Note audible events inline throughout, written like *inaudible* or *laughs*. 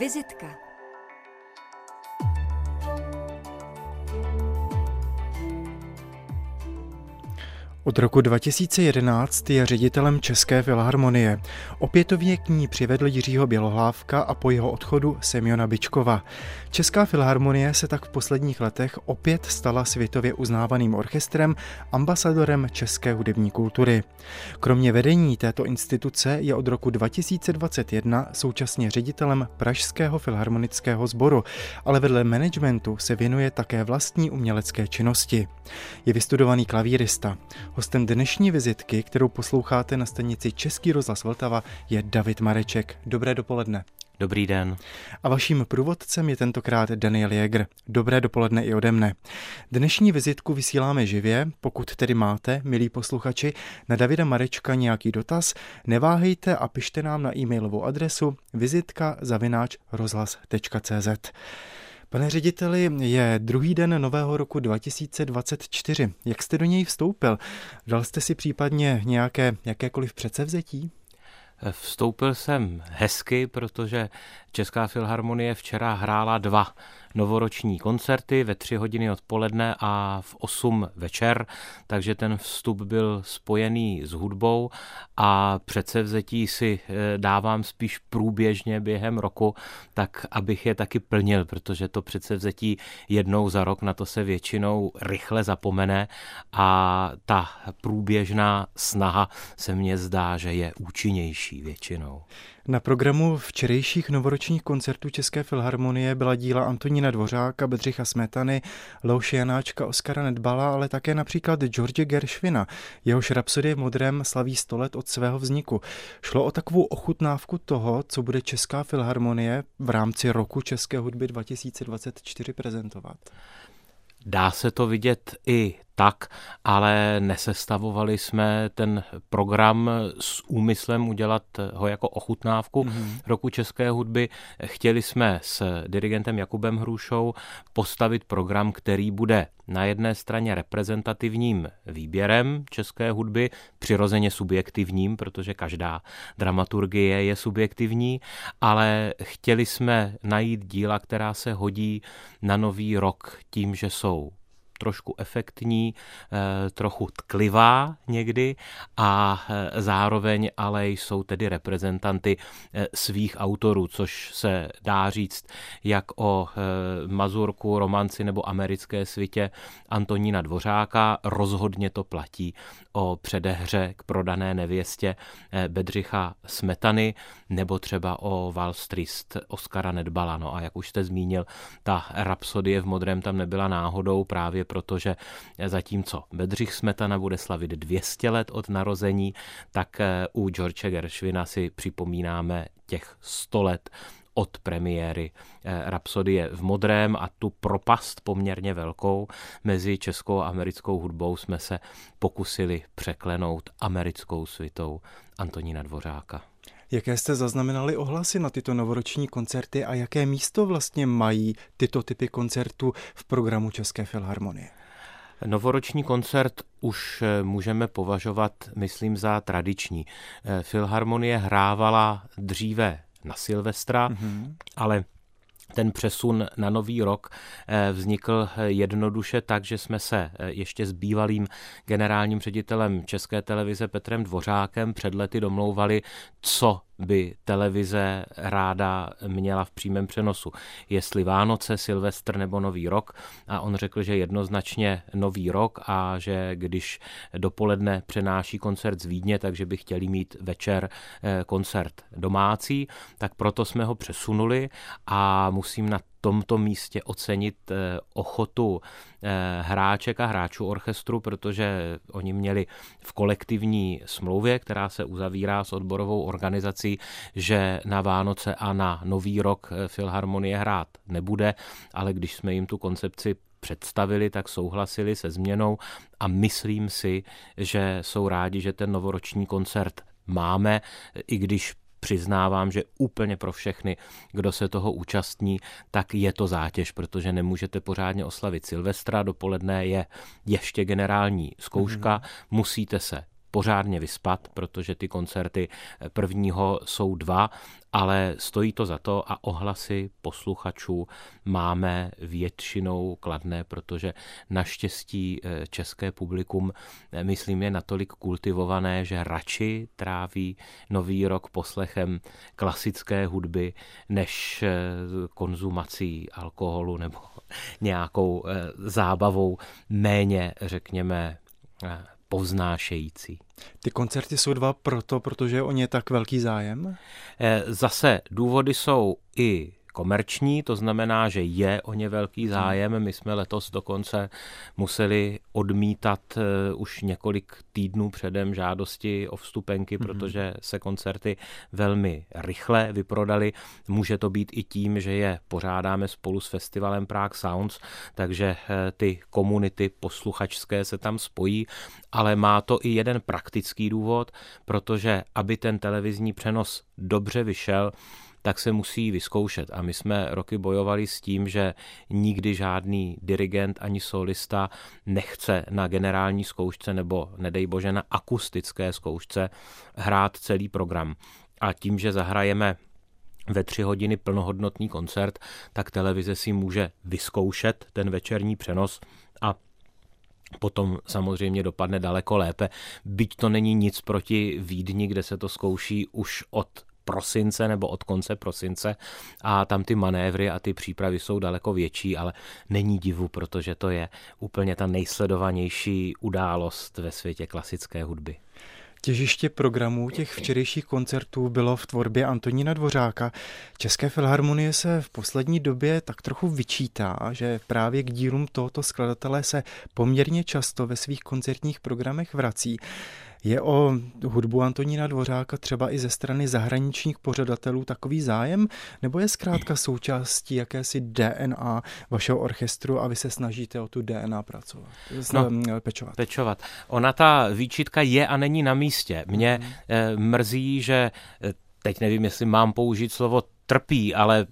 Vizitka Od roku 2011 je ředitelem České filharmonie. Opětovně k ní přivedl Jiřího Bělohlávka a po jeho odchodu Semiona Bičkova. Česká filharmonie se tak v posledních letech opět stala světově uznávaným orchestrem, ambasadorem české hudební kultury. Kromě vedení této instituce je od roku 2021 současně ředitelem Pražského filharmonického sboru, ale vedle managementu se věnuje také vlastní umělecké činnosti. Je vystudovaný klavírista. Hostem dnešní vizitky, kterou posloucháte na stanici Český rozhlas Vltava, je David Mareček. Dobré dopoledne. Dobrý den. A vaším průvodcem je tentokrát Daniel Jäger. Dobré dopoledne i ode mne. Dnešní vizitku vysíláme živě, pokud tedy máte, milí posluchači, na Davida Marečka nějaký dotaz, neváhejte a pište nám na e-mailovou adresu vizitka. Pane řediteli, je druhý den nového roku 2024. Jak jste do něj vstoupil? Dal jste si případně nějaké jakékoliv předsevzetí? Vstoupil jsem hezky, protože Česká filharmonie včera hrála dva novoroční koncerty ve tři hodiny odpoledne a v 8 večer, takže ten vstup byl spojený s hudbou a předsevzetí si eh, dávám spíš průběžně během roku, tak abych je taky plnil, protože to předsevzetí jednou za rok na to se většinou rychle zapomene a ta průběžná snaha se mně zdá, že je účinnější většinou. Na programu včerejších novoročních koncertů České filharmonie byla díla Antonína Dvořáka, Bedřicha Smetany, Louše Janáčka, Oskara Nedbala, ale také například George Gershvina. Jehož Rapsodie v slaví 100 let od svého vzniku. Šlo o takovou ochutnávku toho, co bude Česká filharmonie v rámci roku české hudby 2024 prezentovat. Dá se to vidět i tak, ale nesestavovali jsme ten program s úmyslem udělat ho jako ochutnávku mm-hmm. roku české hudby. Chtěli jsme s dirigentem Jakubem Hrušou postavit program, který bude na jedné straně reprezentativním výběrem české hudby, přirozeně subjektivním, protože každá dramaturgie je subjektivní, ale chtěli jsme najít díla, která se hodí na nový rok tím, že jsou trošku efektní, eh, trochu tklivá někdy a eh, zároveň ale jsou tedy reprezentanty eh, svých autorů, což se dá říct jak o Mazurku, romanci nebo americké svitě Antonína Dvořáka, rozhodně to platí o předehře k prodané nevěstě Bedřicha Smetany nebo třeba o Wall Street Oscara Nedbala. No a jak už jste zmínil, ta rapsodie v modrém tam nebyla náhodou právě protože zatímco Bedřich Smetana bude slavit 200 let od narození, tak eh, u George Gershwina si připomínáme těch 100 let od premiéry eh, Rapsodie v modrém a tu propast poměrně velkou mezi českou a americkou hudbou jsme se pokusili překlenout americkou svitou Antonína Dvořáka. Jaké jste zaznamenali ohlasy na tyto novoroční koncerty a jaké místo vlastně mají tyto typy koncertů v programu České filharmonie? Novoroční koncert už eh, můžeme považovat, myslím, za tradiční. Eh, Filharmonie hrávala dříve na Silvestra, mm-hmm. ale ten přesun na nový rok eh, vznikl jednoduše tak, že jsme se ještě s bývalým generálním ředitelem České televize Petrem Dvořákem před lety domlouvali, co by televize ráda měla v přímém přenosu. Jestli Vánoce, Silvestr nebo Nový rok. A on řekl, že jednoznačně Nový rok a že když dopoledne přenáší koncert z Vídně, takže by chtěli mít večer eh, koncert domácí, tak proto jsme ho přesunuli a musím na tomto místě ocenit eh, ochotu eh, hráček a hráčů orchestru, protože oni měli v kolektivní smlouvě, která se uzavírá s odborovou organizací, že na Vánoce a na Nový rok eh, Filharmonie hrát nebude, ale když jsme jim tu koncepci představili, tak souhlasili se změnou a myslím si, že jsou rádi, že ten novoroční koncert máme, i když přiznávám, že úplně pro všechny, kdo se toho účastní, tak je to zátěž, protože nemůžete pořádně oslavit Silvestra, dopoledne je ještě generální zkouška, mm-hmm. musíte se pořádně vyspat, protože ty koncerty prvního jsou dva, ale stojí to za to a ohlasy posluchačů máme většinou kladné, protože naštěstí eh, české publikum, eh, myslím, je natolik kultivované, že radši tráví nový rok poslechem klasické hudby, než eh, konzumací alkoholu nebo *laughs* nějakou zábavou méně, řekněme, povznášející. Ty koncerty jsou dva proto, protože je o ně tak velký zájem? Eh, zase důvody jsou i komerční, to znamená, že je o ně velký zájem. My jsme letos dokonce museli odmítat eh, už několik týdnů předem žádosti o vstupenky, mm-hmm. protože se koncerty velmi rychle vyprodaly. Může to být i tím, že je pořádáme spolu s festivalem Prague Sounds, takže eh, ty komunity posluchačské se tam spojí, ale má to i jeden praktický důvod, protože aby ten televizní přenos dobře vyšel, tak se musí vyzkoušet. A my jsme roky bojovali s tím, že nikdy žádný dirigent ani solista nechce na generální zkoušce nebo nedej bože na akustické zkoušce hrát celý program. A tím, že zahrajeme ve tři hodiny plnohodnotný koncert, tak televize si může vyzkoušet ten večerní přenos a potom samozřejmě dopadne daleko lépe. Byť to není nic proti Vídni, kde se to zkouší už od prosince nebo od konce prosince a tam ty manévry a ty přípravy jsou daleko větší, ale není divu, protože to je úplně ta nejsledovanější událost ve světě klasické hudby. Těžiště programů těch včerejších koncertů bylo v tvorbě Antonína Dvořáka. České filharmonie se v poslední době tak trochu vyčítá, že právě k dílům tohoto skladatele se poměrně často ve svých koncertních programech vrací. Je o hudbu Antonína Dvořáka třeba i ze strany zahraničních pořadatelů takový zájem, nebo je zkrátka součástí jakési DNA vašeho orchestru a vy se snažíte o tu DNA pracovat, no, pečovat? Pečovat. Ona ta výčitka je a není na místě. Mě mm. mrzí, že eh, teď nevím, jestli mám použít slovo trpí, ale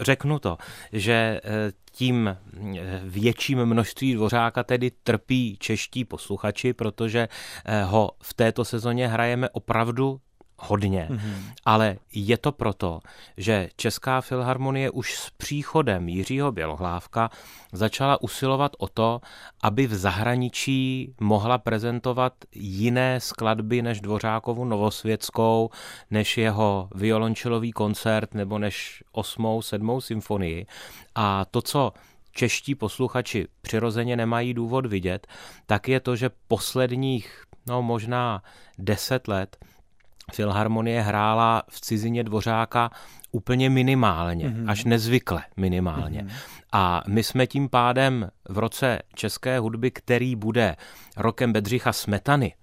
řeknu to, že eh, tím eh, větším množství dvořáka tedy trpí čeští posluchači, protože eh, ho v této sezóně hrajeme opravdu hodně, mm-hmm. ale je to proto, že Česká filharmonie už s příchodem Jiřího Bělohlávka začala usilovat o to, aby v zahraničí mohla prezentovat jiné skladby než Dvořákovu Novosvětskou, než jeho violončelový koncert nebo než osmou, sedmou symfonii. A to, co čeští posluchači přirozeně nemají důvod vidět, tak je to, že posledních, no možná deset let Filharmonie hrála v cizině Dvořáka úplně minimálně, mm-hmm. až nezvykle minimálně. Mm-hmm. A my jsme tím pádem v roce české hudby, který bude rokem Bedřicha Smetany,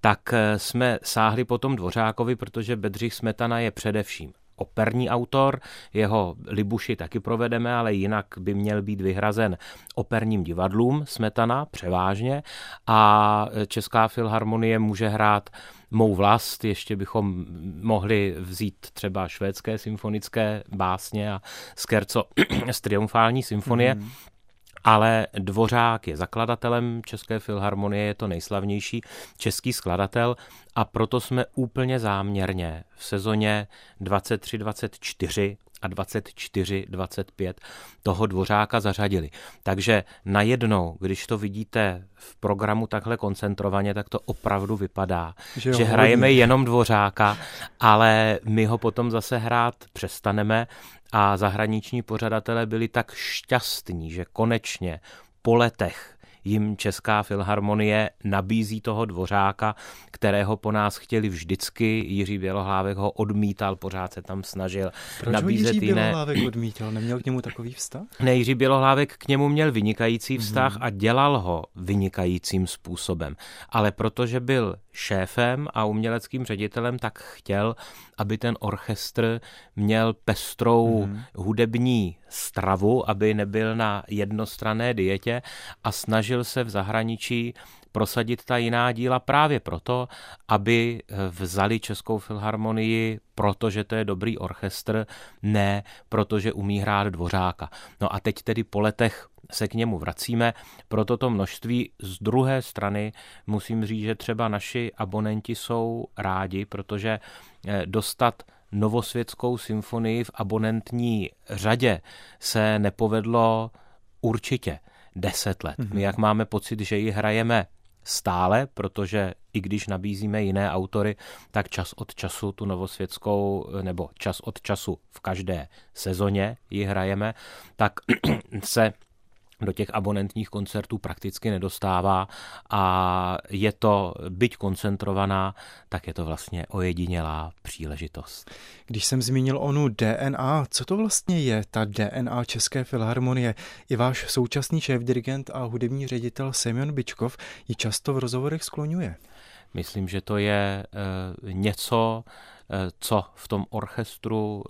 tak eh, jsme sáhli potom Dvořákovi, protože Bedřich Smetana je především operní autor, jeho Libuši taky provedeme, ale jinak by měl být vyhrazen operním divadlům Smetana převážně. A Česká filharmonie může hrát mou vlast, ještě bychom mohli vzít třeba švédské symfonické básně a skerco *clears throat* z triumfální symfonie, mm ale Dvořák je zakladatelem České filharmonie, je to nejslavnější český skladatel a proto jsme úplně záměrně v sezóně 23-24 a 24-25 toho dvořáka zařadili. Takže najednou, když to vidíte v programu takhle koncentrovaně, tak to opravdu vypadá, že, že hrajeme jenom dvořáka, ale my ho potom zase hrát přestaneme a zahraniční pořadatelé byli tak šťastní, že konečně po letech jim Česká filharmonie nabízí toho dvořáka, kterého po nás chtěli vždycky. Jiří Bělohlávek ho odmítal, pořád se tam snažil Proč nabízet Jiří jiné... Bělohlávek odmítal? Neměl k němu takový vztah? Ne, Jiří Bělohlávek k němu měl vynikající vztah mm-hmm. a dělal ho vynikajícím způsobem. Ale protože byl šéfem a uměleckým ředitelem, tak chtěl, aby ten orchestr měl pestrou mm-hmm. hudební stravu, aby nebyl na jednostrané dietě a snažil se v zahraničí prosadit ta jiná díla právě proto, aby vzali Českou filharmonii, protože to je dobrý orchestr, ne protože umí hrát dvořáka. No a teď tedy po letech se k němu vracíme. Proto to množství z druhé strany musím říct, že třeba naši abonenti jsou rádi, protože eh, dostat novosvětskou symfonii v abonentní řadě se nepovedlo určitě deset let. My jak máme pocit, že ji hrajeme stále, protože i když nabízíme jiné autory, tak čas od času tu novosvětskou, nebo čas od času v každé sezóně ji hrajeme, tak *clears throat* se do těch abonentních koncertů prakticky nedostává a je to, byť koncentrovaná, tak je to vlastně ojedinělá příležitost. Když jsem zmínil onu DNA, co to vlastně je ta DNA České filharmonie? I váš současný šéf-dirigent a hudební ředitel Semyon Bičkov ji často v rozhovorech skloňuje. Myslím, že to je e, něco, e, co v tom orchestru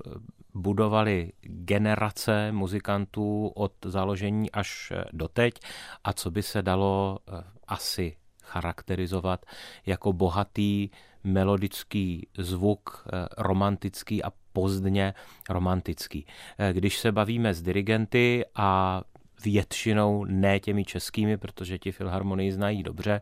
budovali generace muzikantů od založení až doteď a co by se dalo eh, asi charakterizovat jako bohatý melodický zvuk, eh, romantický a pozdně romantický. Eh, když se bavíme s dirigenty a většinou ne těmi českými, protože ti filharmonii znají dobře,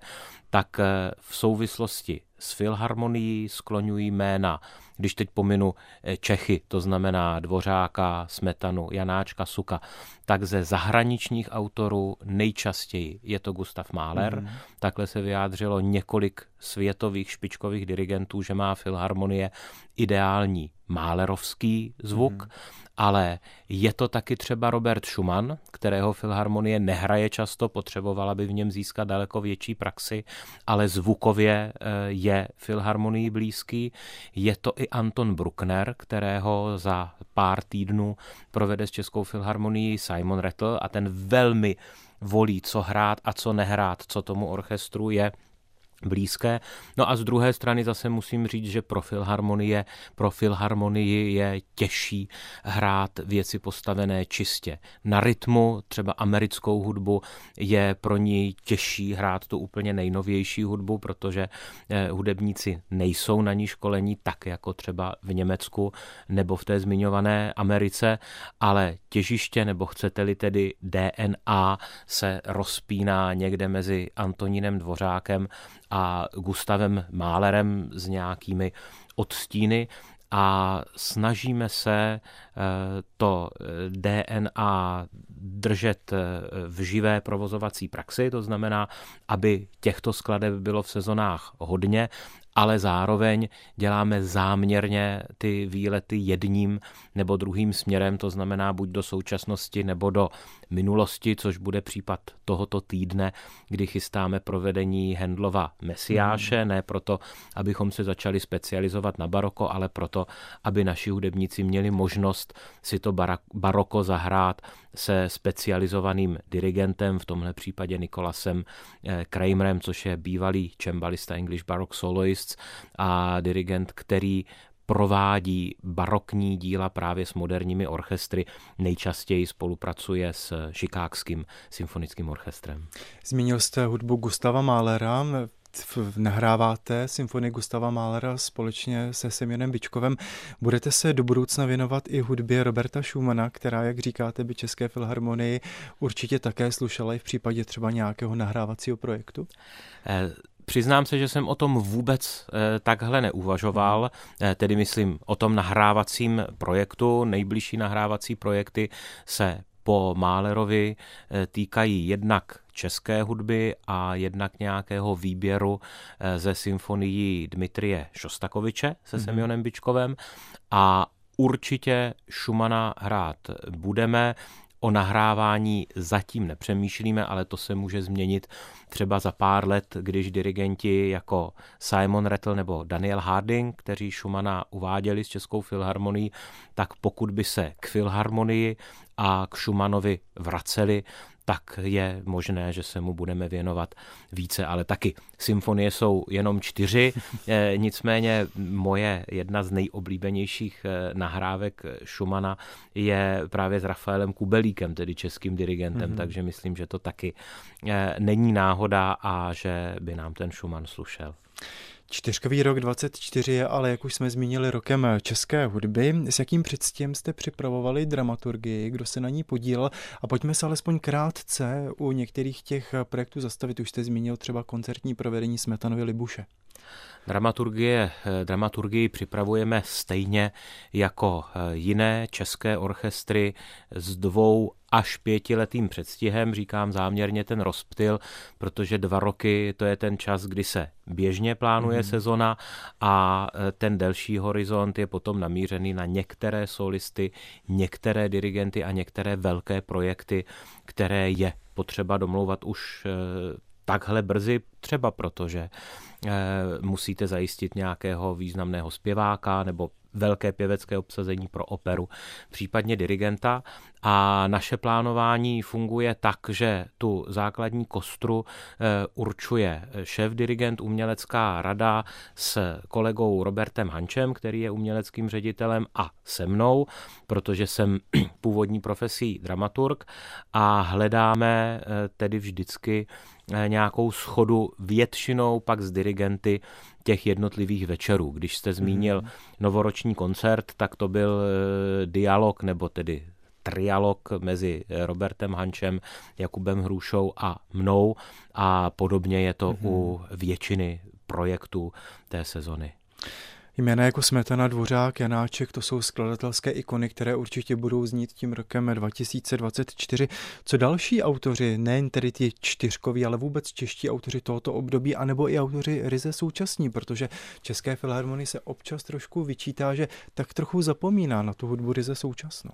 tak v souvislosti s filharmonií skloňují jména když teď pominu eh, Čechy, to znamená Dvořáka, Smetanu, Janáčka, Suka, tak ze zahraničních autorů nejčastěji je to Gustav Mahler. Mm. Takhle se vyjádřilo několik světových špičkových dirigentů, že má filharmonie ideální málerovský zvuk. Mm ale je to taky třeba Robert Schumann, kterého filharmonie nehraje často, potřebovala by v něm získat daleko větší praxi, ale zvukově eh, je filharmonii blízký. Je to i Anton Bruckner, kterého za pár týdnů provede s Českou filharmonií Simon Rettel a ten velmi volí, co hrát a co nehrát, co tomu orchestru je blízké. No a z druhé strany zase musím říct, že pro filharmonie, pro filharmonii je těžší hrát věci postavené čistě. Na rytmu třeba americkou hudbu je pro ní těžší hrát tu úplně nejnovější hudbu, protože eh, hudebníci nejsou na ní školení tak jako třeba v Německu nebo v té zmiňované Americe, ale těžiště nebo chcete-li tedy DNA se rozpíná někde mezi Antonínem Dvořákem a Gustavem Málerem s nějakými odstíny a snažíme se eh, to eh, DNA držet eh, v živé provozovací praxi, to znamená, aby těchto skladeb bylo v sezonách hodně ale zároveň děláme záměrně ty výlety jedním nebo druhým směrem, to znamená buď do současnosti nebo do minulosti, což bude případ tohoto týdne, kdy chystáme provedení Hendlova Mesiáše, hmm. ne proto, abychom se začali specializovat na baroko, ale proto, aby naši hudebníci měli možnost si to baroko zahrát se specializovaným dirigentem, v tomhle případě Nikolasem eh, Kramerem, což je bývalý čembalista English Baroque Soloists a dirigent, který provádí barokní díla právě s moderními orchestry. Nejčastěji spolupracuje s Šikákským symfonickým orchestrem. Zmínil jste hudbu Gustava Mahlera nahráváte symfonii Gustava Mahlera společně se Semionem Bičkovem. Budete se do budoucna věnovat i hudbě Roberta Schumana, která, jak říkáte, by České filharmonii určitě také slušela i v případě třeba nějakého nahrávacího projektu? Eh, přiznám se, že jsem o tom vůbec eh, takhle neuvažoval, eh, tedy myslím o tom nahrávacím projektu. Nejbližší nahrávací projekty se po Málerovi eh, týkají jednak české hudby a jednak nějakého výběru eh, ze symfonií Dmitrie Šostakoviče se mm-hmm. Semionem Bičkovem a určitě Šumana hrát budeme. O nahrávání zatím nepřemýšlíme, ale to se může změnit třeba za pár let, když dirigenti jako Simon Rettel nebo Daniel Harding, kteří Schumana uváděli s Českou filharmonií, tak pokud by se k filharmonii a k Schumanovi vraceli, tak je možné, že se mu budeme věnovat více, ale taky symfonie jsou jenom čtyři, *laughs* eh, nicméně moje jedna z nejoblíbenějších eh, nahrávek Schumana je právě s Rafaelem Kubelíkem, tedy českým dirigentem, mm-hmm. takže myslím, že to taky eh, není náhoda a že by nám ten Schumann slušel. Čtyřkový rok 24 je ale, jak už jsme zmínili, rokem české hudby. S jakým předstěm jste připravovali dramaturgii, kdo se na ní podílel? A pojďme se alespoň krátce u některých těch projektů zastavit. Už jste zmínil třeba koncertní provedení Smetanovy Libuše. Dramaturgie, eh, dramaturgii připravujeme stejně jako eh, jiné české orchestry s dvou až pětiletým předstihem, říkám záměrně ten rozptyl, protože dva roky to je ten čas, kdy se běžně plánuje mm. sezona a eh, ten delší horizont je potom namířený na některé solisty, některé dirigenty a některé velké projekty, které je potřeba domlouvat už takhle brzy, třeba protože eh, musíte zajistit nějakého významného zpěváka nebo velké pěvecké obsazení pro operu, případně dirigenta. A naše plánování funguje tak, že tu základní kostru eh, určuje šéf dirigent umělecká rada s kolegou Robertem Hančem, který je uměleckým ředitelem a se mnou, protože jsem *clears throat* původní profesí dramaturg a hledáme eh, tedy vždycky nějakou schodu většinou pak s dirigenty těch jednotlivých večerů. Když jste zmínil mm. novoroční koncert, tak to byl dialog, nebo tedy trialog mezi Robertem Hančem, Jakubem Hrušou a mnou a podobně je to mm-hmm. u většiny projektů té sezony. Jména jako Smetana, Dvořák, Janáček, to jsou skladatelské ikony, které určitě budou znít tím rokem 2024. Co další autoři, nejen tedy ti čtyřkoví, ale vůbec čeští autoři tohoto období, anebo i autoři ryze současní, protože České filharmonii se občas trošku vyčítá, že tak trochu zapomíná na tu hudbu ryze současnou.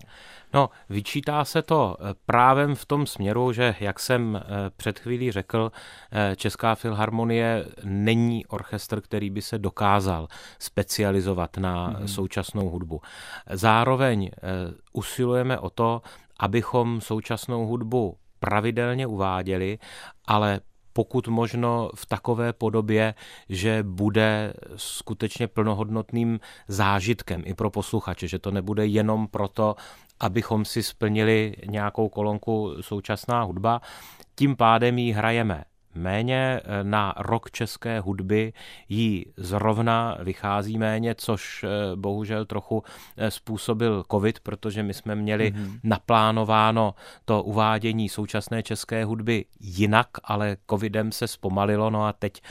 No, vyčítá se to eh, právě v tom směru, že, jak jsem eh, před chvílí řekl, eh, Česká filharmonie není orchestr, který by se dokázal speciálně specializovat na mm-hmm. současnou hudbu. Zároveň eh, usilujeme o to, abychom současnou hudbu pravidelně uváděli, ale pokud možno v takové podobě, že bude skutečně plnohodnotným zážitkem i pro posluchače, že to nebude jenom proto, abychom si splnili nějakou kolonku současná hudba. Tím pádem ji hrajeme méně eh, na rok české hudby jí zrovna vychází méně, což eh, bohužel trochu eh, způsobil covid, protože my jsme měli mm-hmm. naplánováno to uvádění současné české hudby jinak, ale covidem se zpomalilo, no a teď,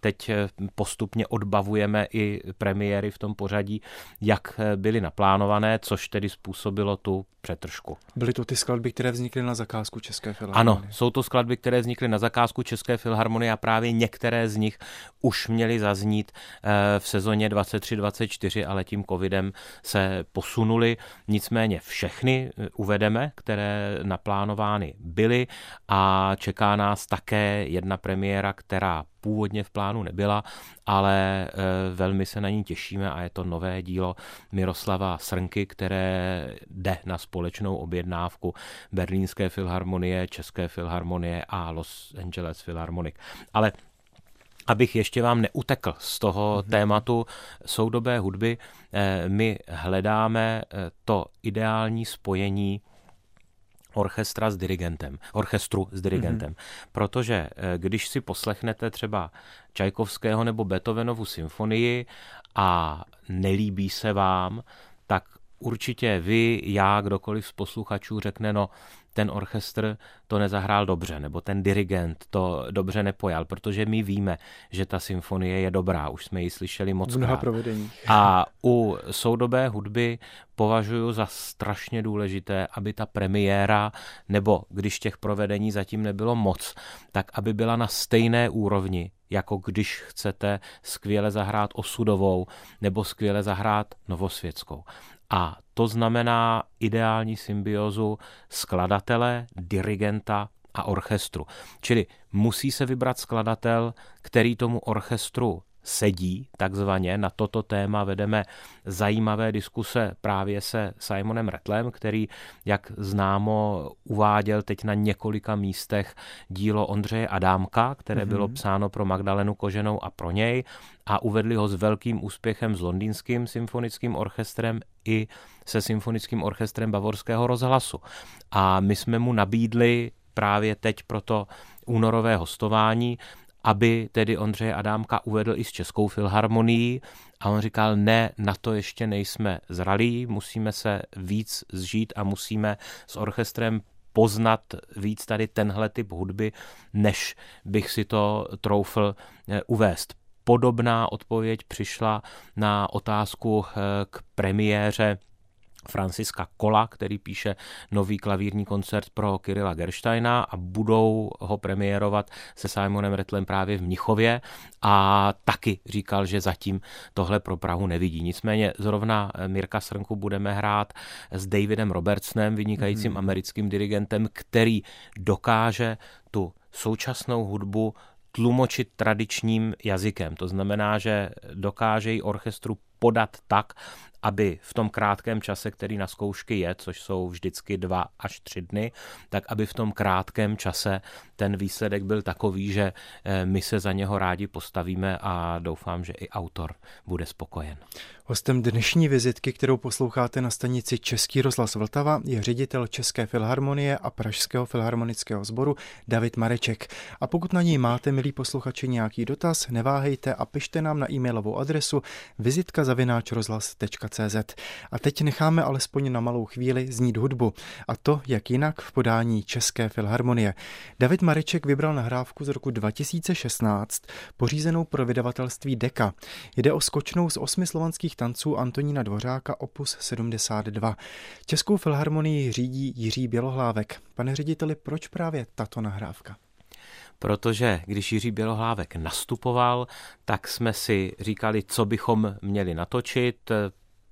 teď postupně odbavujeme i premiéry v tom pořadí, jak byly naplánované, což tedy způsobilo tu přetržku. Byly to ty skladby, které vznikly na zakázku České filharmonie? Ano, jsou to skladby, které vznikly na zakázku České filharmonie a právě některé z nich už měly zaznít eh, v sezóně 23-24, ale tím covidem se posunuli. Nicméně všechny eh, uvedeme, které naplánovány byly a čeká nás také jedna premiéra, která původně v plánu nebyla, ale eh, velmi se na ní těšíme a je to nové dílo Miroslava Srnky, které jde na společnou objednávku Berlínské filharmonie, České filharmonie a Los Angeles Philharmonic. Ale abych ještě vám neutekl z toho mm-hmm. tématu soudobé hudby, eh, my hledáme eh, to ideální spojení orchestra s dirigentem, orchestru s dirigentem. Mm-hmm. Protože eh, když si poslechnete třeba Čajkovského nebo Beethovenovu symfonii a nelíbí se vám, tak určitě vy, já, kdokoliv z posluchačů řekne, no ten orchestr to nezahrál dobře, nebo ten dirigent to dobře nepojal, protože my víme, že ta symfonie je dobrá, už jsme ji slyšeli moc krát. A u soudobé hudby považuji za strašně důležité, aby ta premiéra, nebo když těch provedení zatím nebylo moc, tak aby byla na stejné úrovni, jako když chcete skvěle zahrát osudovou nebo skvěle zahrát novosvětskou. A to znamená ideální symbiozu skladatele, dirigenta a orchestru. Čili musí se vybrat skladatel, který tomu orchestru sedí, takzvaně. Na toto téma vedeme zajímavé diskuse právě se Simonem Retlem, který, jak známo, uváděl teď na několika místech dílo Ondřeje Adámka, které mm-hmm. bylo psáno pro Magdalenu Koženou a pro něj a uvedli ho s velkým úspěchem s londýnským symfonickým orchestrem i se symfonickým orchestrem Bavorského rozhlasu. A my jsme mu nabídli právě teď pro to únorové hostování aby tedy Ondřeje Adámka uvedl i s Českou filharmonií a on říkal, ne, na to ještě nejsme zralí, musíme se víc zžít a musíme s orchestrem poznat víc tady tenhle typ hudby, než bych si to troufl eh, uvést. Podobná odpověď přišla na otázku eh, k premiéře Franciska Kola, který píše nový klavírní koncert pro Kirila Gersteina a budou ho premiérovat se Simonem Retlem právě v Mnichově a taky říkal, že zatím tohle pro Prahu nevidí. Nicméně zrovna Mirka Srnku budeme hrát s Davidem Robertsonem, vynikajícím hmm. americkým dirigentem, který dokáže tu současnou hudbu tlumočit tradičním jazykem. To znamená, že dokáže ji orchestru podat tak, aby v tom krátkém čase, který na zkoušky je, což jsou vždycky dva až tři dny, tak aby v tom krátkém čase ten výsledek byl takový, že eh, my se za něho rádi postavíme a doufám, že i autor bude spokojen. Hostem dnešní vizitky, kterou posloucháte na stanici Český rozhlas Vltava, je ředitel České filharmonie a Pražského filharmonického sboru David Mareček. A pokud na něj máte, milí posluchači, nějaký dotaz, neváhejte a pište nám na e-mailovou adresu vizitka rozhlas.cz. A teď necháme alespoň na malou chvíli znít hudbu. A to, jak jinak v podání České filharmonie. David Mareček vybral nahrávku z roku 2016, pořízenou pro vydavatelství Deka. Jde o skočnou z osmi slovanských tanců Antonína Dvořáka opus 72. Českou filharmonii řídí Jiří Bělohlávek. Pane řediteli, proč právě tato nahrávka? protože když Jiří Bělohlávek nastupoval, tak jsme si říkali, co bychom měli natočit.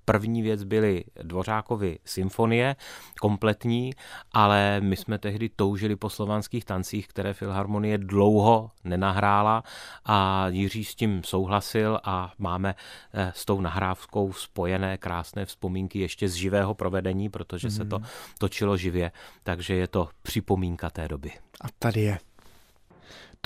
První věc byly Dvořákovy symfonie, kompletní, ale my jsme tehdy toužili po slovanských tancích, které Filharmonie dlouho nenahrála a Jiří s tím souhlasil a máme eh, s tou nahrávkou spojené krásné vzpomínky ještě z živého provedení, protože mm. se to mhm. točilo živě, takže je to připomínka té doby. A tady je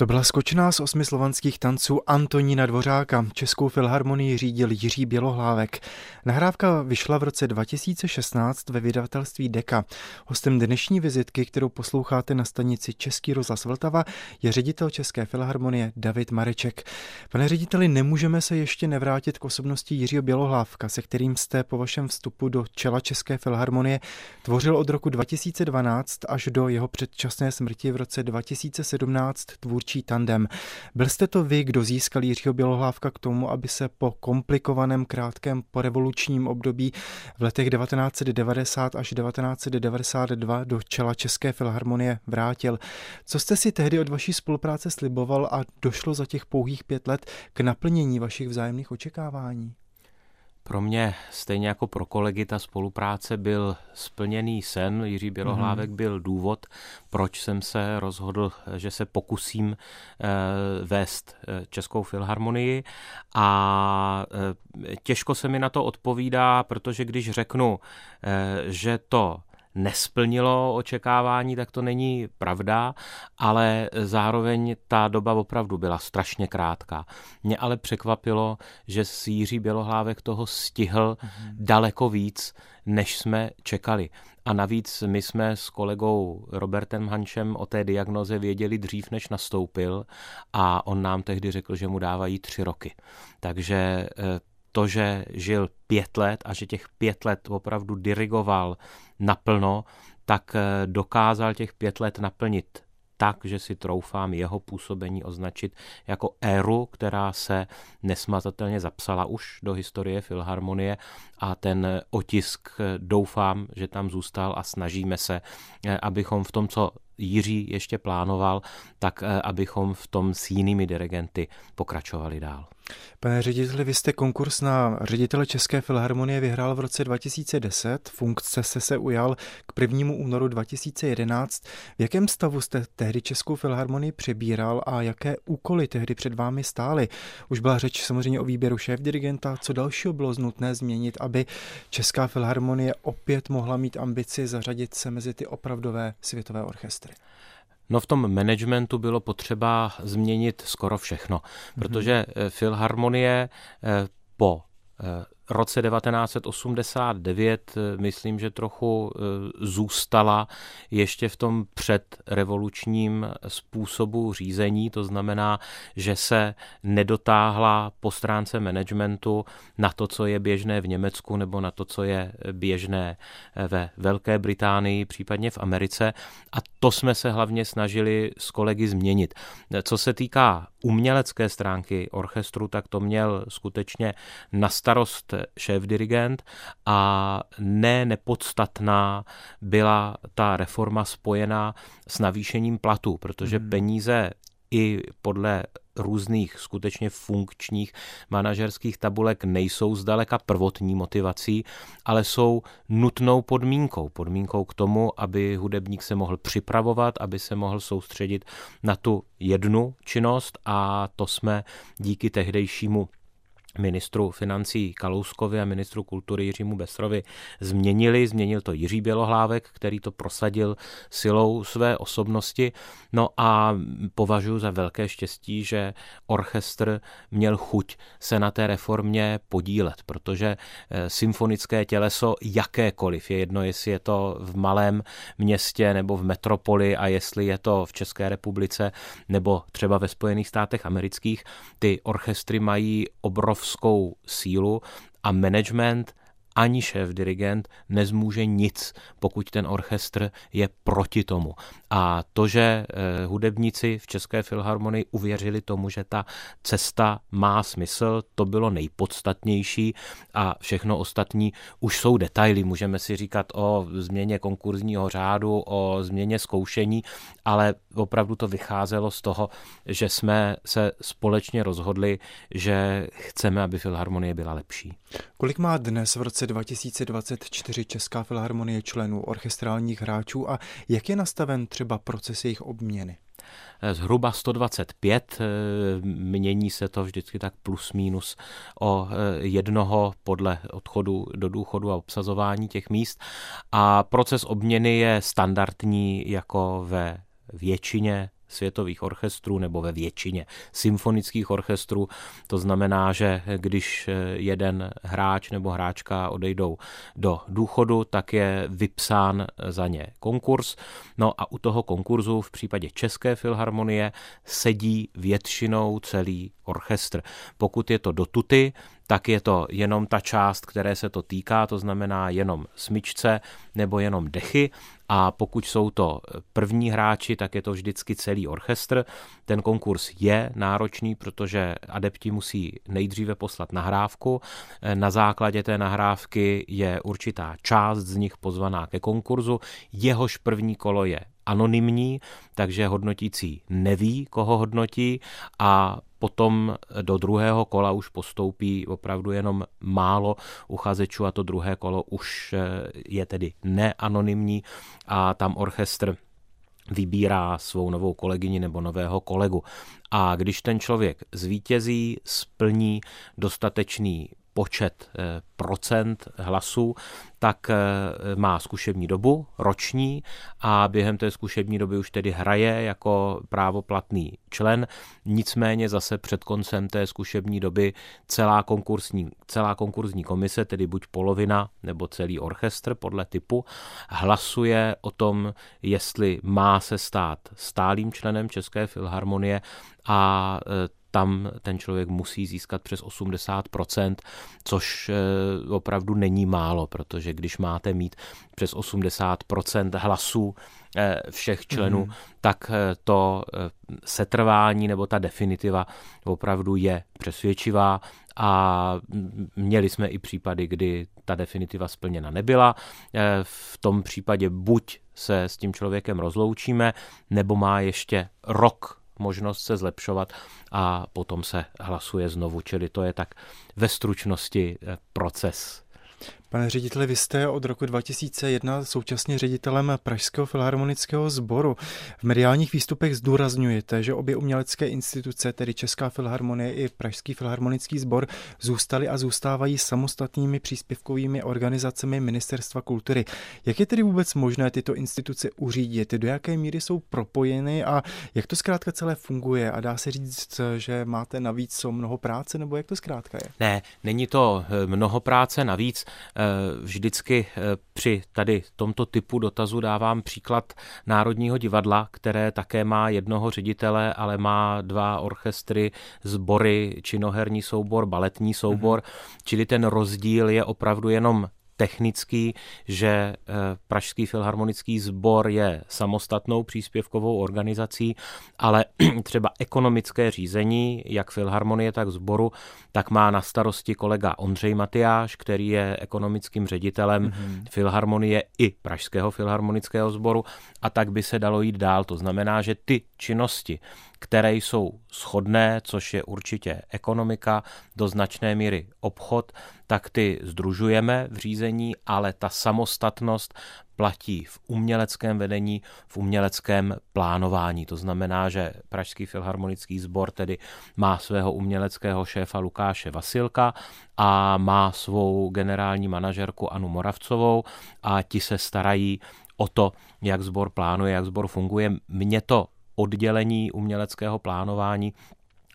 to byla skočná z osmi slovanských tanců Antonína Dvořáka. Českou filharmonii řídil Jiří Bělohlávek. Nahrávka vyšla v roce 2016 ve vydavatelství Deka. Hostem dnešní vizitky, kterou posloucháte na stanici Český rozhlas Vltava, je ředitel České filharmonie David Mareček. Pane řediteli, nemůžeme se ještě nevrátit k osobnosti Jiřího Bělohlávka, se kterým jste po vašem vstupu do čela České filharmonie tvořil od roku 2012 až do jeho předčasné smrti v roce 2017 tvůrčí tvůrčí tandem. Byl jste to vy, kdo získal Jiřího Bělohlávka k tomu, aby se po komplikovaném krátkém porevolučním období v letech 1990 až 1992 do čela České filharmonie vrátil. Co jste si tehdy od vaší spolupráce sliboval a došlo za těch pouhých pět let k naplnění vašich vzájemných očekávání? Pro mě, stejně jako pro kolegy, ta spolupráce byl splněný sen. Jiří Bělohlávek mm-hmm. byl důvod, proč jsem se rozhodl, že se pokusím eh, vést eh, Českou filharmonii a eh, těžko se mi na to odpovídá, protože když řeknu, že to nesplnilo očekávání, tak to není pravda, ale zároveň ta doba opravdu byla strašně krátká. Mě ale překvapilo, že Jiří Bělohlávek toho stihl mm-hmm. daleko víc, než jsme čekali. A navíc my jsme s kolegou Robertem Hančem o té diagnoze věděli dřív, než nastoupil a on nám tehdy řekl, že mu dávají tři roky. Takže eh, to, že žil pět let a že těch pět let opravdu dirigoval naplno, tak eh, dokázal těch pět let naplnit tak, že si troufám jeho působení označit jako éru, která se nesmazatelně zapsala už do historie Filharmonie a ten otisk eh, doufám, že tam zůstal a snažíme se, eh, abychom v tom, co Jiří ještě plánoval, tak abychom v tom s jinými dirigenty pokračovali dál. Pane řediteli, vy jste konkurs na ředitele České filharmonie vyhrál v roce 2010, funkce se se ujal k 1. únoru 2011. V jakém stavu jste tehdy Českou filharmonii přebíral a jaké úkoly tehdy před vámi stály? Už byla řeč samozřejmě o výběru šéf-dirigenta, co dalšího bylo nutné změnit, aby Česká filharmonie opět mohla mít ambici zařadit se mezi ty opravdové světové orchestry? No v tom managementu bylo potřeba změnit skoro všechno, protože mm-hmm. Filharmonie eh, po eh, roce 1989 myslím, že trochu zůstala ještě v tom předrevolučním způsobu řízení, to znamená, že se nedotáhla po stránce managementu na to, co je běžné v Německu nebo na to, co je běžné ve Velké Británii, případně v Americe. A to jsme se hlavně snažili s kolegy změnit. Co se týká umělecké stránky orchestru, tak to měl skutečně na starost šéf-dirigent a ne nepodstatná byla ta reforma spojená s navýšením platu, protože hmm. peníze i podle různých skutečně funkčních manažerských tabulek nejsou zdaleka prvotní motivací, ale jsou nutnou podmínkou. Podmínkou k tomu, aby hudebník se mohl připravovat, aby se mohl soustředit na tu jednu činnost a to jsme díky tehdejšímu ministru financí Kalouskovi a ministru kultury Jiřímu Besrovi změnili. Změnil to Jiří Bělohlávek, který to prosadil silou své osobnosti. No a považuji za velké štěstí, že orchestr měl chuť se na té reformě podílet, protože eh, symfonické těleso jakékoliv, je jedno, jestli je to v malém městě nebo v metropoli a jestli je to v České republice nebo třeba ve Spojených státech amerických, ty orchestry mají obrov obrovskou sílu a management ani šéf dirigent nezmůže nic, pokud ten orchestr je proti tomu. A to, že eh, hudebníci v České filharmonii uvěřili tomu, že ta cesta má smysl, to bylo nejpodstatnější a všechno ostatní už jsou detaily. Můžeme si říkat o změně konkurzního řádu, o změně zkoušení, ale opravdu to vycházelo z toho, že jsme se společně rozhodli, že chceme, aby filharmonie byla lepší. Kolik má dnes v roce 2024 Česká filharmonie členů orchestrálních hráčů a jak je nastaven třeba proces jejich obměny? zhruba 125, eh, mění se to vždycky tak plus minus o eh, jednoho podle odchodu do důchodu a obsazování těch míst a proces obměny je standardní jako ve většině světových orchestrů nebo ve většině symfonických orchestrů. To znamená, že když jeden hráč nebo hráčka odejdou do důchodu, tak je vypsán za ně konkurs. No a u toho konkurzu v případě České filharmonie sedí většinou celý orchestr. Pokud je to do tuty, tak je to jenom ta část, které se to týká, to znamená jenom smyčce nebo jenom dechy. A pokud jsou to první hráči, tak je to vždycky celý orchestr. Ten konkurs je náročný, protože adepti musí nejdříve poslat nahrávku. Na základě té nahrávky je určitá část z nich pozvaná ke konkurzu. Jehož první kolo je anonymní, takže hodnotící neví, koho hodnotí a potom do druhého kola už postoupí opravdu jenom málo uchazečů a to druhé kolo už eh, je tedy neanonymní a tam orchestr vybírá svou novou kolegyni nebo nového kolegu. A když ten člověk zvítězí, splní dostatečný počet eh, procent hlasů, tak eh, má zkušební dobu roční a během té zkušební doby už tedy hraje jako právoplatný člen. Nicméně zase před koncem té zkušební doby celá konkursní, celá konkurzní komise, tedy buď polovina nebo celý orchestr podle typu, hlasuje o tom, jestli má se stát stálým členem České filharmonie a eh, tam ten člověk musí získat přes 80%, což eh, opravdu není málo, protože když máte mít přes 80% hlasů eh, všech členů, mm. tak eh, to setrvání nebo ta definitiva opravdu je přesvědčivá a měli jsme i případy, kdy ta definitiva splněna nebyla. V tom případě buď se s tím člověkem rozloučíme, nebo má ještě rok možnost se zlepšovat a potom se hlasuje znovu, čili to je tak ve stručnosti eh, proces. Pane řediteli, vy jste od roku 2001 současně ředitelem Pražského filharmonického sboru. V mediálních výstupech zdůrazňujete, že obě umělecké instituce, tedy Česká filharmonie i Pražský filharmonický sbor, zůstaly a zůstávají samostatnými příspěvkovými organizacemi Ministerstva kultury. Jak je tedy vůbec možné tyto instituce uřídit? Do jaké míry jsou propojeny a jak to zkrátka celé funguje? A dá se říct, že máte navíc o mnoho práce, nebo jak to zkrátka je? Ne, není to eh, mnoho práce navíc. Eh, vždycky eh, při tady tomto typu dotazu dávám příklad Národního divadla, které také má jednoho ředitele, ale má dva orchestry, sbory, činoherní soubor, baletní soubor, mm-hmm. čili ten rozdíl je opravdu jenom technický, že eh, Pražský filharmonický sbor je samostatnou příspěvkovou organizací, ale *clears throat* třeba ekonomické řízení, jak filharmonie, tak sboru, tak má na starosti kolega Ondřej Matyáš, který je ekonomickým ředitelem mm-hmm. filharmonie i Pražského filharmonického sboru a tak by se dalo jít dál. To znamená, že ty činnosti, které jsou shodné, což je určitě ekonomika, do značné míry obchod, tak ty združujeme v řízení, ale ta samostatnost platí v uměleckém vedení, v uměleckém plánování. To znamená, že Pražský filharmonický sbor tedy má svého uměleckého šéfa Lukáše Vasilka a má svou generální manažerku Anu Moravcovou a ti se starají o to, jak sbor plánuje, jak sbor funguje. Mně to oddělení uměleckého plánování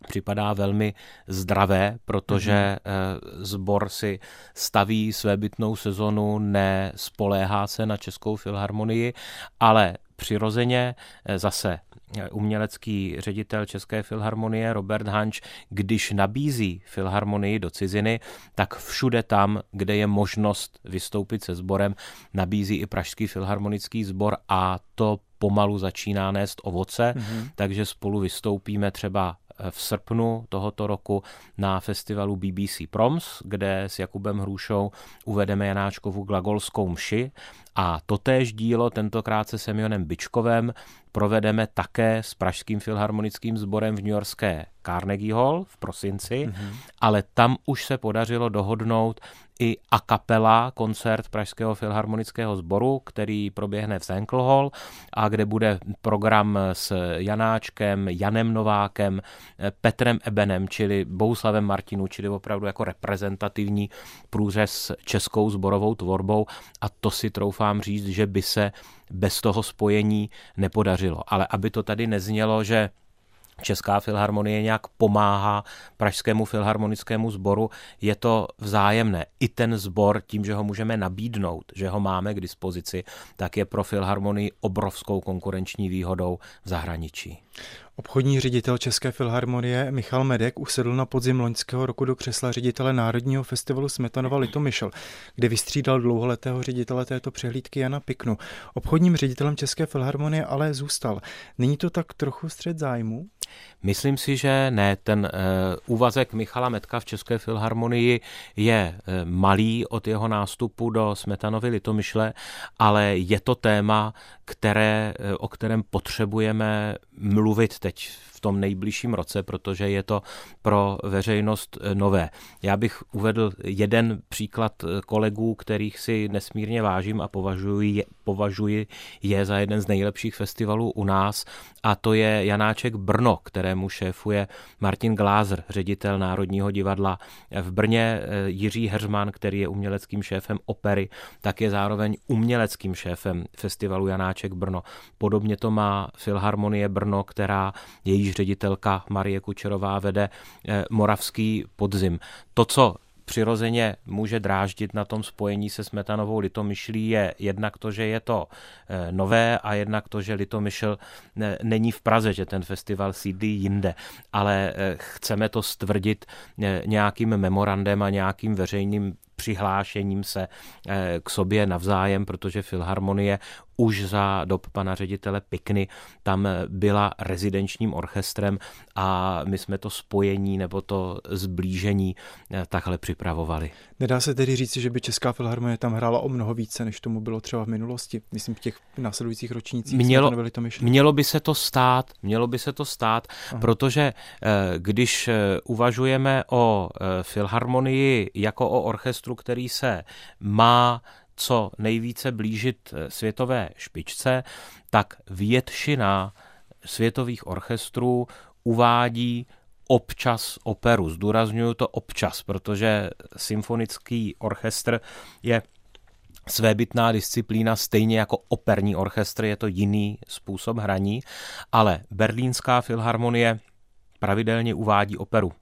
připadá velmi zdravé, protože mm-hmm. sbor si staví své bytnou sezonu, nespoléhá se na Českou filharmonii, ale přirozeně eh, zase eh, umělecký ředitel České filharmonie Robert Hanč, když nabízí filharmonii do ciziny, tak všude tam, kde je možnost vystoupit se sborem, nabízí i Pražský filharmonický sbor a to pomalu začíná nést ovoce, mm-hmm. takže spolu vystoupíme třeba v srpnu tohoto roku na festivalu BBC Proms, kde s Jakubem Hrušou uvedeme Janáčkovu glagolskou mši a totéž dílo, tentokrát se Semionem Byčkovem, provedeme také s Pražským filharmonickým sborem v New Yorkské Carnegie Hall v prosinci, mm-hmm. ale tam už se podařilo dohodnout i a kapela koncert Pražského filharmonického sboru, který proběhne v Zenkl Hall a kde bude program s Janáčkem, Janem Novákem, Petrem Ebenem, čili Bouslavem Martinu, čili opravdu jako reprezentativní průřez českou zborovou tvorbou a to si troufám říct, že by se bez toho spojení nepodařilo. Ale aby to tady neznělo, že Česká filharmonie nějak pomáhá Pražskému filharmonickému sboru, je to vzájemné. I ten sbor, tím, že ho můžeme nabídnout, že ho máme k dispozici, tak je pro filharmonii obrovskou konkurenční výhodou v zahraničí. Obchodní ředitel České filharmonie Michal Medek usedl na podzim loňského roku do křesla ředitele Národního festivalu Smetanova Litomyšl, kde vystřídal dlouholetého ředitele této přehlídky Jana Piknu. Obchodním ředitelem České filharmonie ale zůstal. Není to tak trochu střed zájmu? Myslím si, že ne. Ten uh, úvazek Michala Metka v České filharmonii je uh, malý od jeho nástupu do Smetanovy Litomyšle, ale je to téma, které, uh, o kterém potřebujeme mluvit teď tom nejbližším roce, protože je to pro veřejnost eh, nové. Já bych uvedl jeden příklad eh, kolegů, kterých si nesmírně vážím a považuji, považuji je za jeden z nejlepších festivalů u nás a to je Janáček Brno, kterému šéfuje Martin Glázer, ředitel Národního divadla v Brně, eh, Jiří Heřman, který je uměleckým šéfem opery, tak je zároveň uměleckým šéfem festivalu Janáček Brno. Podobně to má Filharmonie Brno, která její jejíž ředitelka Marie Kučerová vede eh, Moravský podzim. To, co přirozeně může dráždit na tom spojení se Smetanovou Litomyšlí je jednak to, že je to eh, nové a jednak to, že Litomyšl eh, není v Praze, že ten festival sídlí jinde, ale chceme to stvrdit nějakým memorandem a nějakým veřejným přihlášením se k sobě navzájem, protože Filharmonie už za dob pana ředitele Pikny tam byla rezidenčním orchestrem a my jsme to spojení nebo to zblížení eh, takhle připravovali. Nedá se tedy říct, že by Česká filharmonie tam hrála o mnoho více, než tomu bylo třeba v minulosti? Myslím, v těch následujících ročnících mělo, to mělo by se to stát, mělo by se to stát, Aha. protože eh, když eh, uvažujeme o filharmonii jako o orchestru, který se má co nejvíce blížit světové špičce, tak většina světových orchestrů uvádí občas operu. Zdůraznuju to občas, protože symfonický orchestr je svébytná disciplína, stejně jako operní orchestr, je to jiný způsob hraní, ale Berlínská filharmonie pravidelně uvádí operu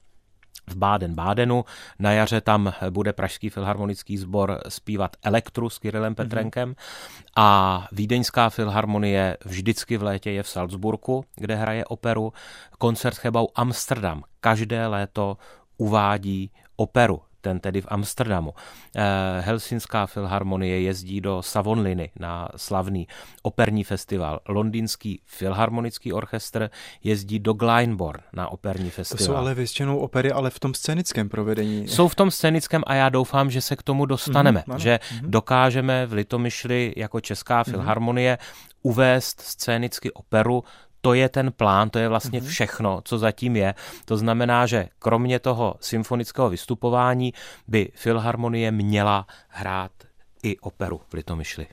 v Báden-Bádenu. Na jaře tam bude Pražský filharmonický sbor zpívat Elektru s Kirilem mhm. Petrenkem mm-hmm. a Vídeňská filharmonie vždycky v létě je v Salzburgu, kde hraje operu. Koncert Chebau Amsterdam každé léto uvádí operu ten tedy v Amsterdamu. Eh, Helsinská filharmonie jezdí do Savonliny na slavný operní festival. Londýnský filharmonický orchestr jezdí do Glyndebourne na operní festival. To jsou ale většinou opery, ale v tom scénickém provedení. Jsou v tom scénickém a já doufám, že se k tomu dostaneme, mm-hmm, že mm-hmm. dokážeme v Litomyšli jako Česká mhm. filharmonie mm-hmm. uvést scénicky operu to je ten plán, to je vlastně mm-hmm. všechno, co zatím je. To znamená, že kromě toho symfonického vystupování by Filharmonie měla hrát i operu v Litomyšli.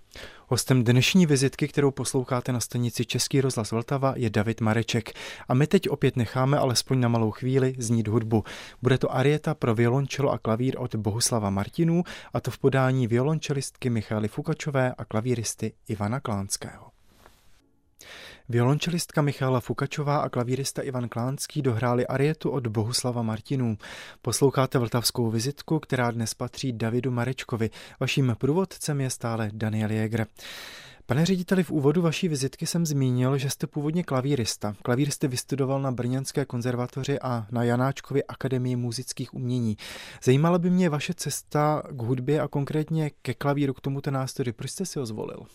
Hostem dnešní vizitky, kterou posloucháte na stanici Český rozhlas Vltava, je David Mareček. A my teď opět necháme alespoň na malou chvíli znít hudbu. Bude to arieta pro violončelo a klavír od Bohuslava Martinů, a to v podání violončelistky Michály Fukačové a klavíristy Ivana Klánského. Violončelistka Michála Fukačová a klavírista Ivan Klánský dohráli arietu od Bohuslava Martinů. Posloucháte vltavskou vizitku, která dnes patří Davidu Marečkovi. Vaším průvodcem je stále Daniel Jäger. Pane řediteli, v úvodu vaší vizitky jsem zmínil, že jste původně klavírista. Klavír jste vystudoval na Brněnské konzervatoři a na Janáčkově akademii muzických umění. Zajímala by mě vaše cesta k hudbě a konkrétně ke klavíru, k tomuto nástroji. Proč jste si ho zvolil?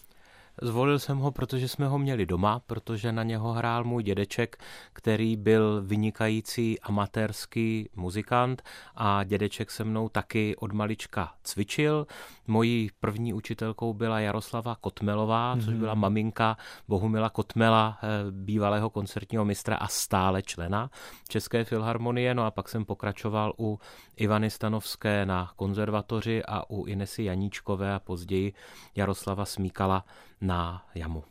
Zvolil jsem ho, protože jsme ho měli doma, protože na něho hrál můj dědeček, který byl vynikající amatérský muzikant a dědeček se mnou taky od malička cvičil. Mojí první učitelkou byla Jaroslava Kotmelová, mm-hmm. což mhm. byla maminka Bohumila Kotmela, eh, bývalého koncertního mistra a stále člena České filharmonie. No a pak jsem pokračoval u Ivany Stanovské na konzervatoři a u Inesy Janíčkové a později Jaroslava Smíkala na jamu.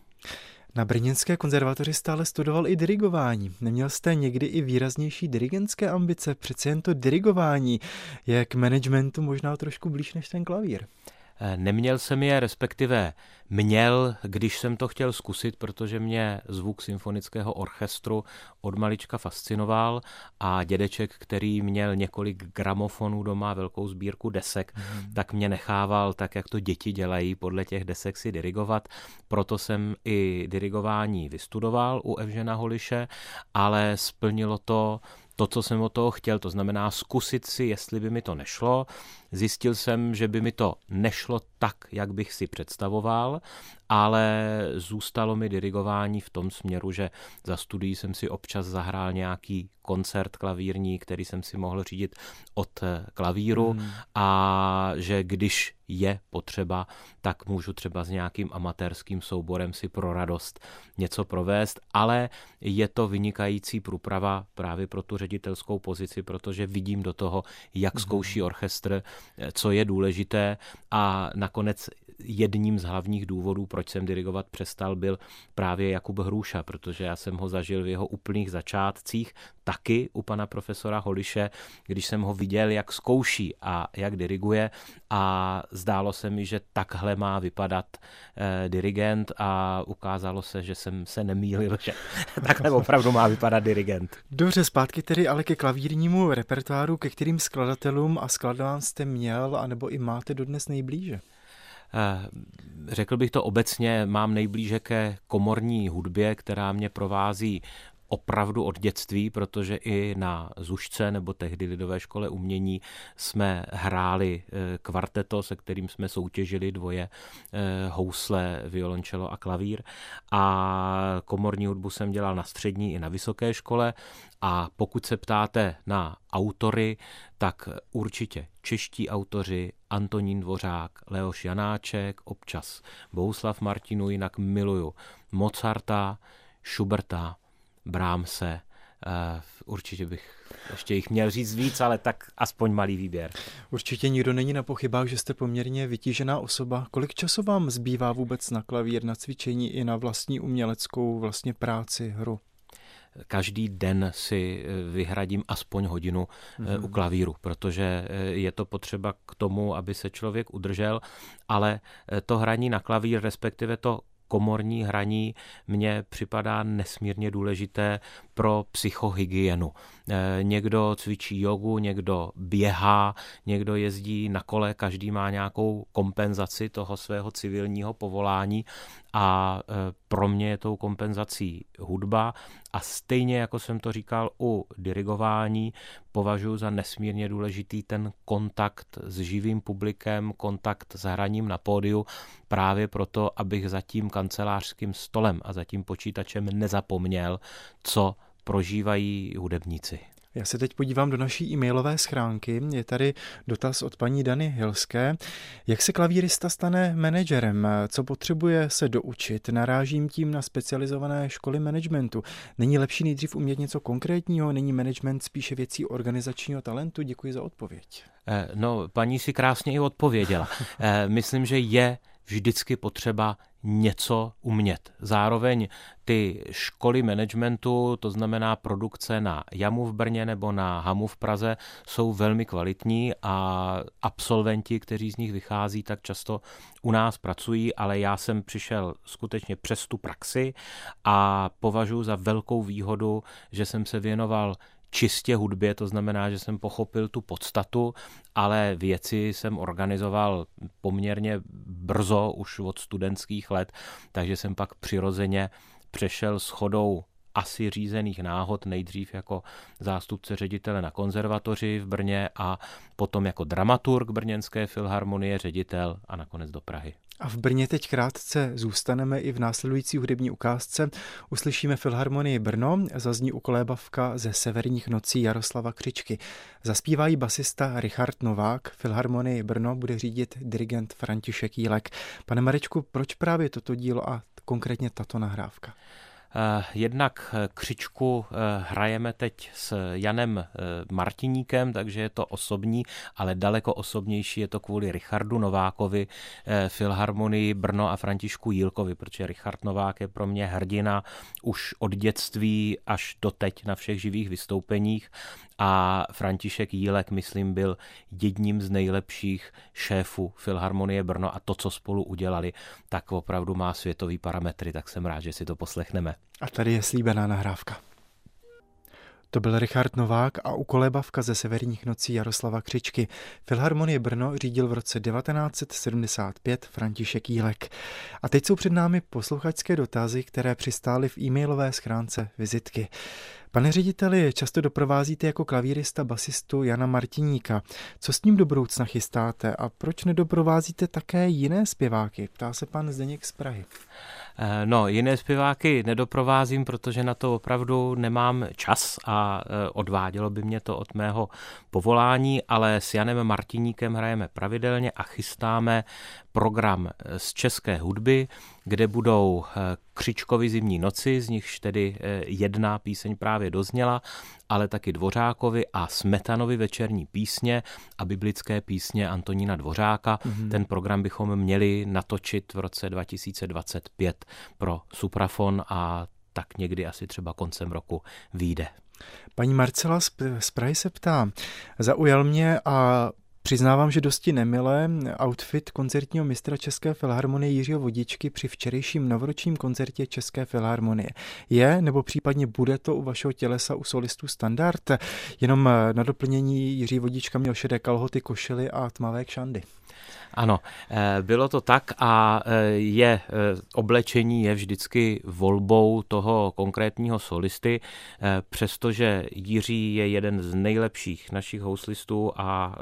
Na Brněnské konzervatoři stále studoval i dirigování. Neměl jste někdy i výraznější dirigentské ambice? Přece jen to dirigování je k managementu možná trošku blíž než ten klavír. Eh, neměl jsem je, respektive měl, když jsem to chtěl zkusit, protože mě zvuk symfonického orchestru od malička fascinoval a dědeček, který měl několik gramofonů doma, velkou sbírku desek, mm. tak mě nechával tak, jak to děti dělají, podle těch desek si dirigovat. Proto jsem i dirigování vystudoval u Evžena Holiše, ale splnilo to to, co jsem od toho chtěl, to znamená zkusit si, jestli by mi to nešlo. Zjistil jsem, že by mi to nešlo tak, jak bych si představoval, ale zůstalo mi dirigování v tom směru, že za studií jsem si občas zahrál nějaký koncert klavírní, který jsem si mohl řídit od klavíru hmm. a že když je potřeba, tak můžu třeba s nějakým amatérským souborem si pro radost něco provést, ale je to vynikající průprava právě pro tu ředitelskou pozici, protože vidím do toho, jak hmm. zkouší orchestr, co je důležité a nakonec jedním z hlavních důvodů, proč jsem dirigovat přestal, byl právě Jakub Hruša, protože já jsem ho zažil v jeho úplných začátcích, taky u pana profesora Holiše, když jsem ho viděl, jak zkouší a jak diriguje a zdálo se mi, že takhle má vypadat eh, dirigent a ukázalo se, že jsem se nemýlil, že *laughs* takhle opravdu má vypadat dirigent. Dobře, zpátky tedy ale ke klavírnímu repertoáru, ke kterým skladatelům a skladovám jste měl, anebo i máte dodnes nejblíže? Eh, řekl bych to obecně, mám nejblíže ke komorní hudbě, která mě provází opravdu od dětství, protože i na Zušce nebo tehdy Lidové škole umění jsme hráli eh, kvarteto, se kterým jsme soutěžili dvoje eh, housle, violončelo a klavír. A komorní hudbu jsem dělal na střední i na vysoké škole. A pokud se ptáte na autory, tak určitě čeští autoři, Antonín Dvořák, Leoš Janáček, občas Bohuslav Martinu, jinak miluju Mozarta, Schuberta, Brámse, Uh, určitě bych ještě jich měl říct víc, ale tak aspoň malý výběr. Určitě nikdo není na pochybách, že jste poměrně vytížená osoba. Kolik času vám zbývá vůbec na klavír, na cvičení i na vlastní uměleckou vlastně práci, hru? každý den si eh, vyhradím aspoň hodinu mm-hmm. u klavíru, protože je to potřeba k tomu, aby se člověk udržel, ale to hraní na klavír, respektive to komorní hraní mně připadá nesmírně důležité pro psychohygienu. Eh, někdo cvičí jogu, někdo běhá, někdo jezdí na kole, každý má nějakou kompenzaci toho svého civilního povolání a eh, pro mě je tou kompenzací hudba a stejně jako jsem to říkal u dirigování, považuji za nesmírně důležitý ten kontakt s živým publikem, kontakt s hraním na pódiu, právě proto, abych za tím kancelářským stolem a za tím počítačem nezapomněl, co prožívají hudebníci. Já se teď podívám do naší e-mailové schránky. Je tady dotaz od paní Dany Hilské. Jak se klavírista stane manažerem? Co potřebuje se doučit? Narážím tím na specializované školy managementu. Není lepší nejdřív umět něco konkrétního? Není management spíše věcí organizačního talentu? Děkuji za odpověď. Eh, no, paní si krásně i odpověděla. Eh, myslím, že je vždycky potřeba něco umět. Zároveň ty školy managementu, to znamená produkce na Jamu v Brně nebo na Hamu v Praze, jsou velmi kvalitní a absolventi, kteří z nich vychází, tak často u nás pracují, ale já jsem přišel skutečně přes tu praxi a považuji za velkou výhodu, že jsem se věnoval čistě hudbě, to znamená, že jsem pochopil tu podstatu, ale věci jsem organizoval poměrně brzo, už od studentských let, takže jsem pak přirozeně přešel s chodou asi řízených náhod, nejdřív jako zástupce ředitele na konzervatoři v Brně a potom jako dramaturg Brněnské filharmonie, ředitel a nakonec do Prahy. A v Brně teď krátce zůstaneme i v následující hudební ukázce. Uslyšíme Filharmonii Brno, zazní ukolébavka ze severních nocí Jaroslava Křičky. Zaspívají basista Richard Novák, Filharmonii Brno bude řídit dirigent František Jílek. Pane Marečku, proč právě toto dílo a konkrétně tato nahrávka? Eh, jednak eh, křičku eh, hrajeme teď s Janem Martiníkem, takže je to osobní, ale daleko osobnější je to kvůli Richardu Novákovi, Filharmonii Brno a Františku Jílkovi, protože Richard Novák je pro mě hrdina už od dětství až do teď na všech živých vystoupeních a František Jílek, myslím, byl jedním z nejlepších šéfů Filharmonie Brno a to, co spolu udělali, tak opravdu má světový parametry, tak jsem rád, že si to poslechneme. A tady je slíbená nahrávka. To byl Richard Novák a ukolébavka ze severních nocí Jaroslava Křičky. Filharmonie Brno řídil v roce 1975 František Jílek. A teď jsou před námi posluchačské dotazy, které přistály v e-mailové schránce vizitky. Pane řediteli, často doprovázíte jako klavírista basistu Jana Martiníka. Co s ním do budoucna chystáte a proč nedoprovázíte také jiné zpěváky? Ptá se pan Zdeněk z Prahy. Eh, no, jiné zpěváky nedoprovázím, protože na to opravdu nemám čas a eh, odvádělo by mě to od mého povolání, ale s Janem Martiníkem hrajeme pravidelně a chystáme program eh, z české hudby, kde budou Křičkovi zimní noci, z nichž tedy jedna píseň právě dozněla, ale taky Dvořákovi a Smetanovi večerní písně a biblické písně Antonína Dvořáka. Mm-hmm. Ten program bychom měli natočit v roce 2025 pro Suprafon a tak někdy asi třeba koncem roku vyjde. Paní Marcela z Prahy se ptá, zaujal mě a Přiznávám, že dosti nemilé outfit koncertního mistra České filharmonie Jiřího Vodičky při včerejším novoročním koncertě České filharmonie. Je nebo případně bude to u vašeho tělesa u solistů standard? Jenom na doplnění Jiří Vodička měl šedé kalhoty, košily a tmavé kšandy. Ano, eh, bylo to tak a eh, je oblečení je vždycky volbou toho konkrétního solisty, přestože Jiří je jeden z nejlepších našich houslistů a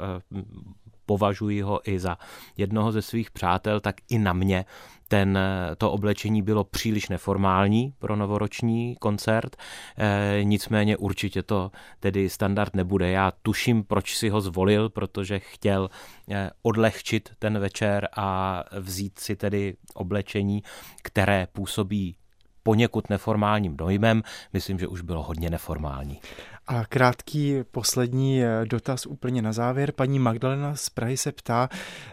považuji ho i za jednoho ze svých přátel, tak i na mě ten, to oblečení bylo příliš neformální pro novoroční koncert, e, nicméně určitě to tedy standard nebude. Já tuším, proč si ho zvolil, protože chtěl e, odlehčit ten večer a vzít si tedy oblečení, které působí poněkud neformálním dojmem. Myslím, že už bylo hodně neformální. A krátký poslední eh, dotaz úplně na závěr. Paní Magdalena z Prahy se ptá,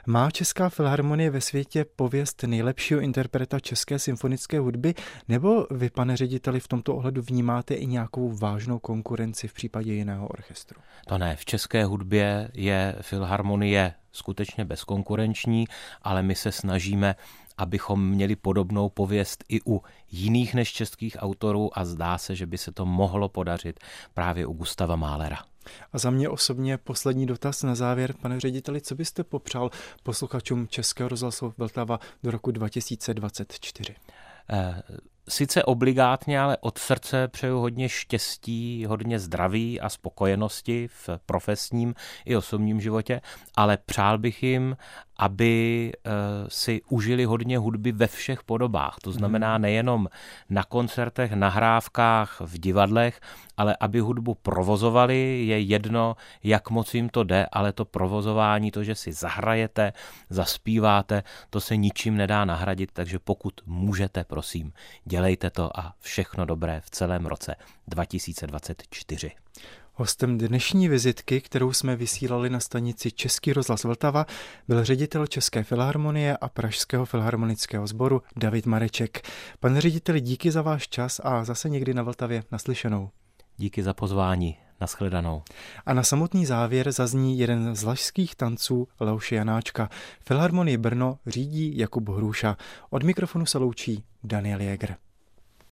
má Česká filharmonie ve světě pověst nejlepšího interpreta české symfonické hudby, nebo vy, pane řediteli, v tomto ohledu vnímáte i nějakou vážnou konkurenci v případě jiného orchestru? To ne, v české hudbě je filharmonie skutečně bezkonkurenční, ale my se snažíme abychom měli podobnou pověst i u jiných než českých autorů a zdá se, že by se to mohlo podařit právě u Gustava Málera. A za mě osobně poslední dotaz na závěr, pane řediteli, co byste popřál posluchačům Českého rozhlasu Vltava do roku 2024? Eh, sice obligátně, ale od srdce přeju hodně štěstí, hodně zdraví a spokojenosti v profesním i osobním životě, ale přál bych jim, aby eh, si užili hodně hudby ve všech podobách. To znamená mhm. nejenom na koncertech, nahrávkách, v divadlech, ale aby hudbu provozovali, je jedno, jak moc jim to jde, ale to provozování, to, že si zahrajete, zaspíváte, to se ničím nedá nahradit, takže pokud můžete, prosím, dělejte to a všechno dobré v celém roce 2024. Hostem dnešní vizitky, kterou jsme vysílali na stanici Český rozhlas Vltava, byl ředitel České filharmonie a Pražského filharmonického sboru David Mareček. Pane řediteli, díky za váš čas a zase někdy na Vltavě naslyšenou. Díky za pozvání. Naschledanou. A na samotný závěr zazní jeden z lažských tanců Leoše Janáčka. Filharmonii Brno řídí Jakub Hruša. Od mikrofonu se loučí Daniel Jäger.